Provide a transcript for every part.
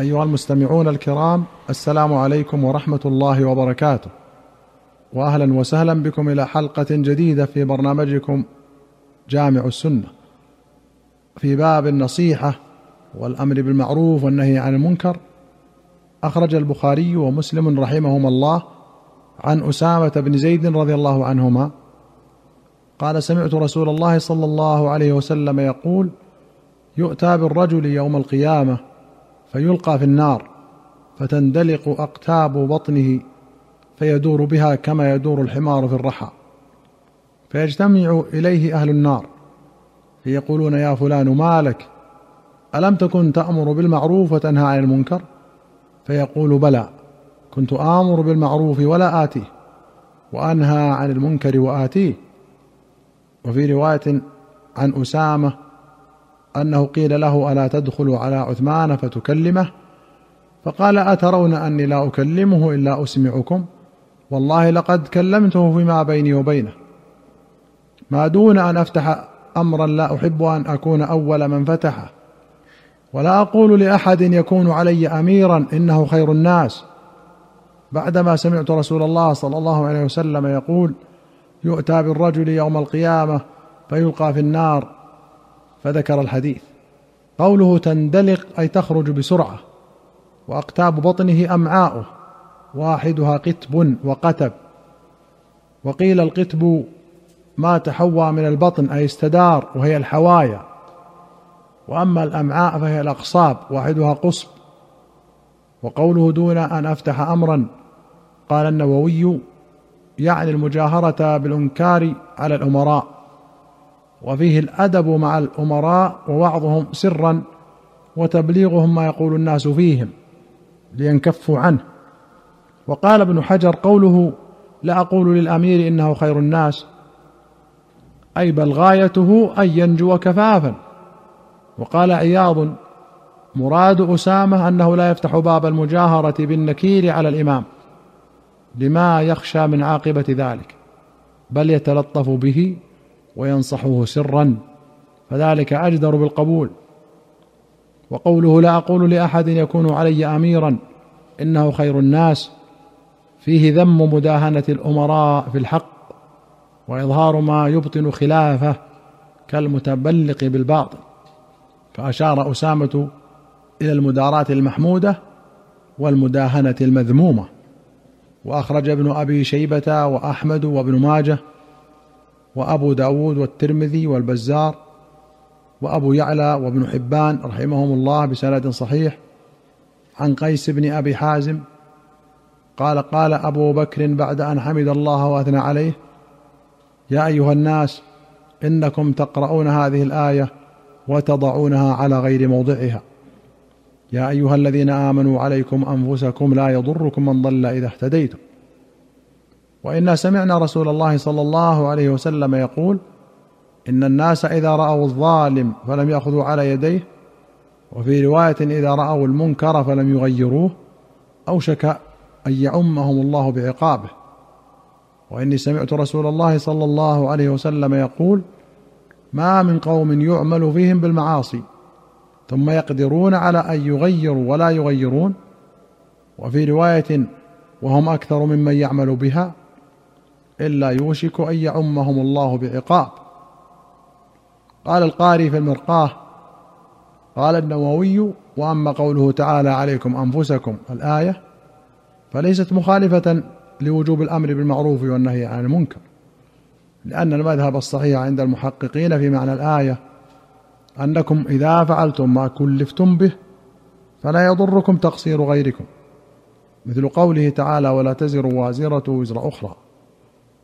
أيها المستمعون الكرام السلام عليكم ورحمة الله وبركاته. واهلا وسهلا بكم إلى حلقة جديدة في برنامجكم جامع السنة. في باب النصيحة والأمر بالمعروف والنهي عن المنكر أخرج البخاري ومسلم رحمهما الله عن أسامة بن زيد رضي الله عنهما. قال سمعت رسول الله صلى الله عليه وسلم يقول يؤتى بالرجل يوم القيامة فيلقى في النار فتندلق أقتاب بطنه فيدور بها كما يدور الحمار في الرحى. فيجتمع إليه أهل النار فيقولون يا فلان ما لك؟ ألم تكن تأمر بالمعروف وتنهى عن المنكر؟ فيقول بلى كنت آمر بالمعروف ولا آتيه وأنهى عن المنكر وآتيه. وفي رواية عن أسامة أنه قيل له ألا تدخل على عثمان فتكلمه؟ فقال أترون أني لا أكلمه إلا أسمعكم؟ والله لقد كلمته فيما بيني وبينه. ما دون أن أفتح أمرا لا أحب أن أكون أول من فتحه ولا أقول لأحد يكون علي أميرا إنه خير الناس. بعدما سمعت رسول الله صلى الله عليه وسلم يقول يؤتى بالرجل يوم القيامة فيلقى في النار. فذكر الحديث. قوله تندلق أي تخرج بسرعة وأقتاب بطنه امعاؤه واحدها قتب وقتب. وقيل القتب ما تحوى من البطن أي استدار وهي الحوايا وأما الأمعاء فهي الأقصاب واحدها قصب. وقوله دون أن أفتح امرا قال النووي يعني المجاهرة بالإنكار على الأمراء. وفيه الأدب مع الأمراء ووعظهم سرا وتبليغهم ما يقول الناس فيهم لينكفوا عنه. وقال ابن حجر قوله لا أقول للأمير إنه خير الناس. أي بل غايته أن ينجو كفافا. وقال عياض مراد أسامة أنه لا يفتح باب المجاهرة بالنكير على الإمام لما يخشى من عاقبة ذلك بل يتلطف به وينصحه سرا فذلك أجدر بالقبول. وقوله لا أقول لأحد يكون علي اميرا إنه خير الناس فيه ذم مداهنة الأمراء في الحق وإظهار ما يبطن خلافه كالمتبلق بالباطل. فأشار أسامة إلى المداراه المحمودة والمداهنة المذمومة. وأخرج ابن أبي شيبة وأحمد وابن ماجه وأبو داود والترمذي والبزار وأبو يعلى وابن حبان رحمهم الله بسند صحيح عن قيس بن أبي حازم قال قال أبو بكر بعد أن حمد الله وأثنى عليه يا أيها الناس إنكم تقرؤون هذه الآية وتضعونها على غير موضعها يا أيها الذين آمنوا عليكم أنفسكم لا يضركم من ضل إذا اهتديتم وإنا سمعنا رسول الله صلى الله عليه وسلم يقول إن الناس إذا رأوا الظالم فلم يأخذوا على يديه وفي رواية إذا رأوا المنكر فلم يغيروه أوشك أن يعمهم الله بعقابه. وإني سمعت رسول الله صلى الله عليه وسلم يقول ما من قوم يعمل فيهم بالمعاصي ثم يقدرون على أن يغيروا ولا يغيرون وفي رواية وهم أكثر ممن يعمل بها إلا يوشك أن يعمهم الله بعقاب. قال القاري في المرقاه قال النووي وأما قوله تعالى عليكم أنفسكم الآية فليست مخالفة لوجوب الأمر بالمعروف والنهي عن المنكر لأن المذهب الصحيح عند المحققين في معنى الآية أنكم إذا فعلتم ما كلفتم به فلا يضركم تقصير غيركم مثل قوله تعالى ولا تزر وازرة وزر أخرى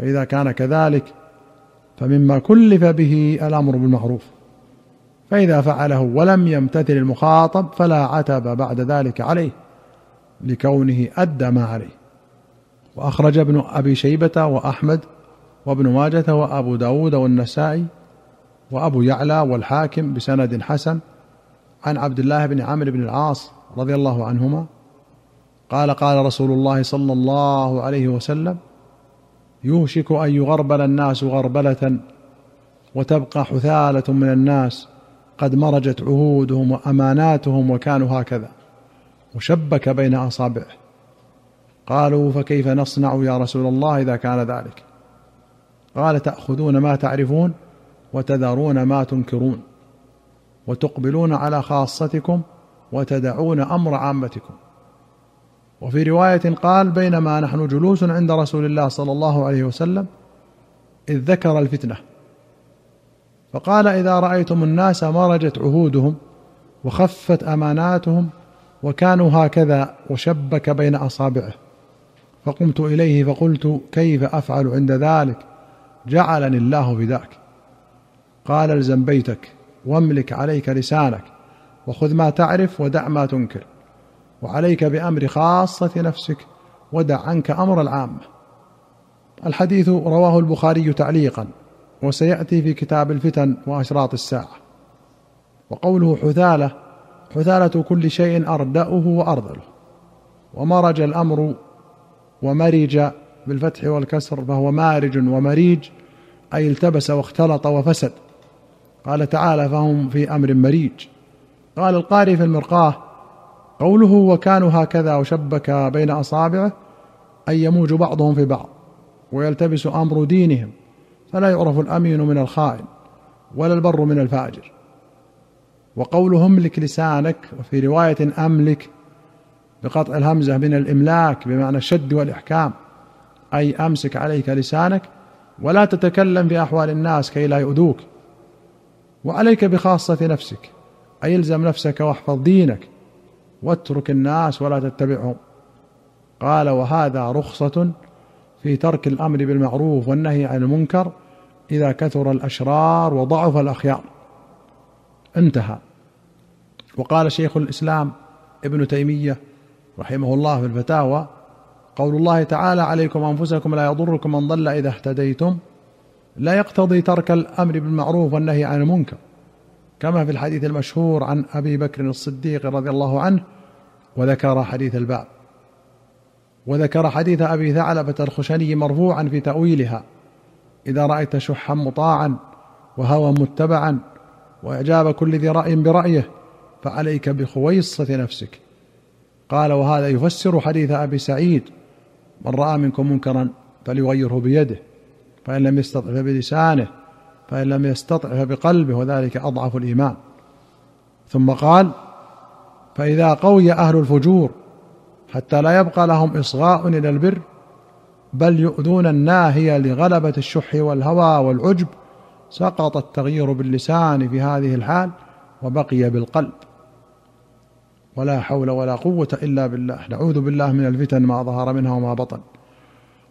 فإذا كان كذلك فمما كلف به الأمر بالمعروف. فإذا فعله ولم يمتثل المخاطب فلا عتب بعد ذلك عليه لكونه أدى ما عليه. وأخرج ابن أبي شيبة وأحمد وابن ماجة وأبو داود والنسائي وأبو يعلى والحاكم بسند حسن عن عبد الله بن عمرو بن العاص رضي الله عنهما قال قال رسول الله صلى الله عليه وسلم يوشك أن يغربل الناس غربلة وتبقى حثالة من الناس قد مرجت عهودهم وأماناتهم وكانوا هكذا وشبك بين أصابعه. قالوا فكيف نصنع يا رسول الله إذا كان ذلك؟ قال تأخذون ما تعرفون وتذرون ما تنكرون وتقبلون على خاصتكم وتدعون أمر عامتكم. وفي رواية قال بينما نحن جلوس عند رسول الله صلى الله عليه وسلم إذ ذكر الفتنة. فقال إذا رأيتم الناس مرجت عهودهم وخفت أماناتهم وكانوا هكذا وشبك بين أصابعه فقمت إليه فقلت كيف أفعل عند ذلك؟ جعلني الله بذاك. قال الزم بيتك واملك عليك لسانك وخذ ما تعرف ودع ما تنكر. وعليك بأمر خاصة نفسك ودع عنك أمر العامه الحديث رواه البخاري تعليقا وسيأتي في كتاب الفتن وأشراط الساعة. وقوله حثالة حثالة كل شيء أردأه وأرذله. ومرج الأمر ومرج بالفتح والكسر فهو مارج ومريج أي التبس واختلط وفسد. قال تعالى فهم في أمر مريج. قال القاري في المرقاه قوله وكانوا هكذا وشبك بين أصابعه أي يموج بعضهم في بعض ويلتبس أمر دينهم فلا يعرف الأمين من الخائن ولا البر من الفاجر. وقوله املك لسانك وفي رواية أملك بقطع الهمزة من الإملاك بمعنى الشد والإحكام أي أمسك عليك لسانك ولا تتكلم في أحوال الناس كي لا يؤذوك. وعليك بخاصة نفسك أي الزم نفسك واحفظ دينك. واترك الناس ولا تتبعهم. قال وهذا رخصة في ترك الأمر بالمعروف والنهي عن المنكر إذا كثر الأشرار وضعف الأخيار. انتهى. وقال شيخ الإسلام ابن تيمية رحمه الله في الفتاوى قول الله تعالى عليكم أنفسكم لا يضركم من ضل إذا اهتديتم لا يقتضي ترك الأمر بالمعروف والنهي عن المنكر. كما في الحديث المشهور عن أبي بكر الصديق رضي الله عنه وذكر حديث الباب. وذكر حديث أبي ثعلبة الخشني مرفوعا في تأويلها. إذا رأيت شحا مطاعا وهوى متبعا واعجاب كل ذي رأي برأيه فعليك بخويصة نفسك. قال وهذا يفسر حديث أبي سعيد من رأى منكم منكرا فليغيره بيده فإن لم يستطع فبلسانه فإن لم يستطع فبقلبه وذلك أضعف الإيمان. ثم قال فإذا قوي أهل الفجور حتى لا يبقى لهم إصغاء إلى البر بل يؤذون الناهيه لغلبة الشح والهوى والعجب سقط التغيير باللسان في هذه الحال وبقي بالقلب. ولا حول ولا قوة إلا بالله. نعوذ بالله من الفتن ما ظهر منها وما بطن.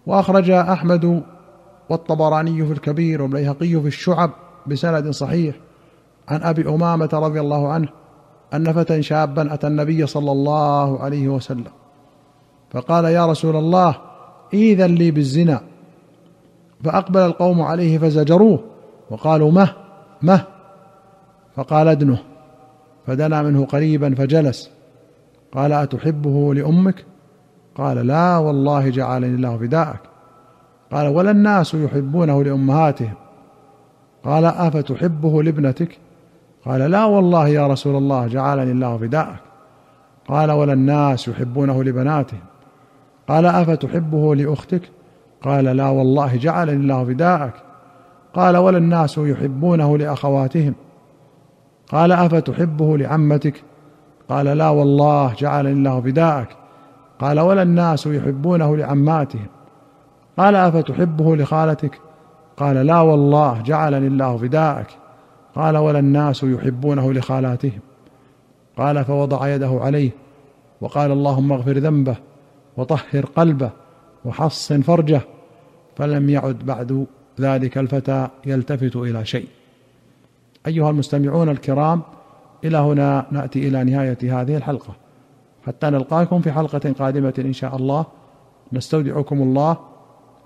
وأخرج أحمد والطبراني في الكبير والبيهقي في الشعب بسند صحيح عن أبي أمامة رضي الله عنه أن فتى شابا أتى النبي صلى الله عليه وسلم فقال يا رسول الله اذن لي بالزنا فأقبل القوم عليه فزجروه وقالوا مه مه. فقال ادنه فدنا منه قريبا فجلس قال أتحبه لأمك؟ قال لا والله جعلني الله فداءك قال ولا الناس يحبونه لأمهاتهم. قال أفتحبه لابنتك؟ قال لا والله يا رسول الله جعلني الله فداءك. قال ولا الناس يحبونه لبناتهم؟ قال أفتحبه لأختك؟ قال لا والله جعلني الله فداءك. قال ولا الناس يحبونه لأخواتهم؟ قال أفتحبه لعمتك؟ قال لا والله جعلني الله فداءك. قال ولا الناس يحبونه لعماتهم؟ قال أفتحبه لخالتك؟ قال لا والله جعلني الله فداءك. قال ولا الناس يحبونه لخالاتهم. قال فوضع يده عليه وقال اللهم اغفر ذنبه وطهر قلبه وحصن فرجه فلم يعد بعد ذلك الفتى يلتفت إلى شيء. أيها المستمعون الكرام إلى هنا نأتي إلى نهاية هذه الحلقة. حتى نلقاكم في حلقة قادمة إن شاء الله. نستودعكم الله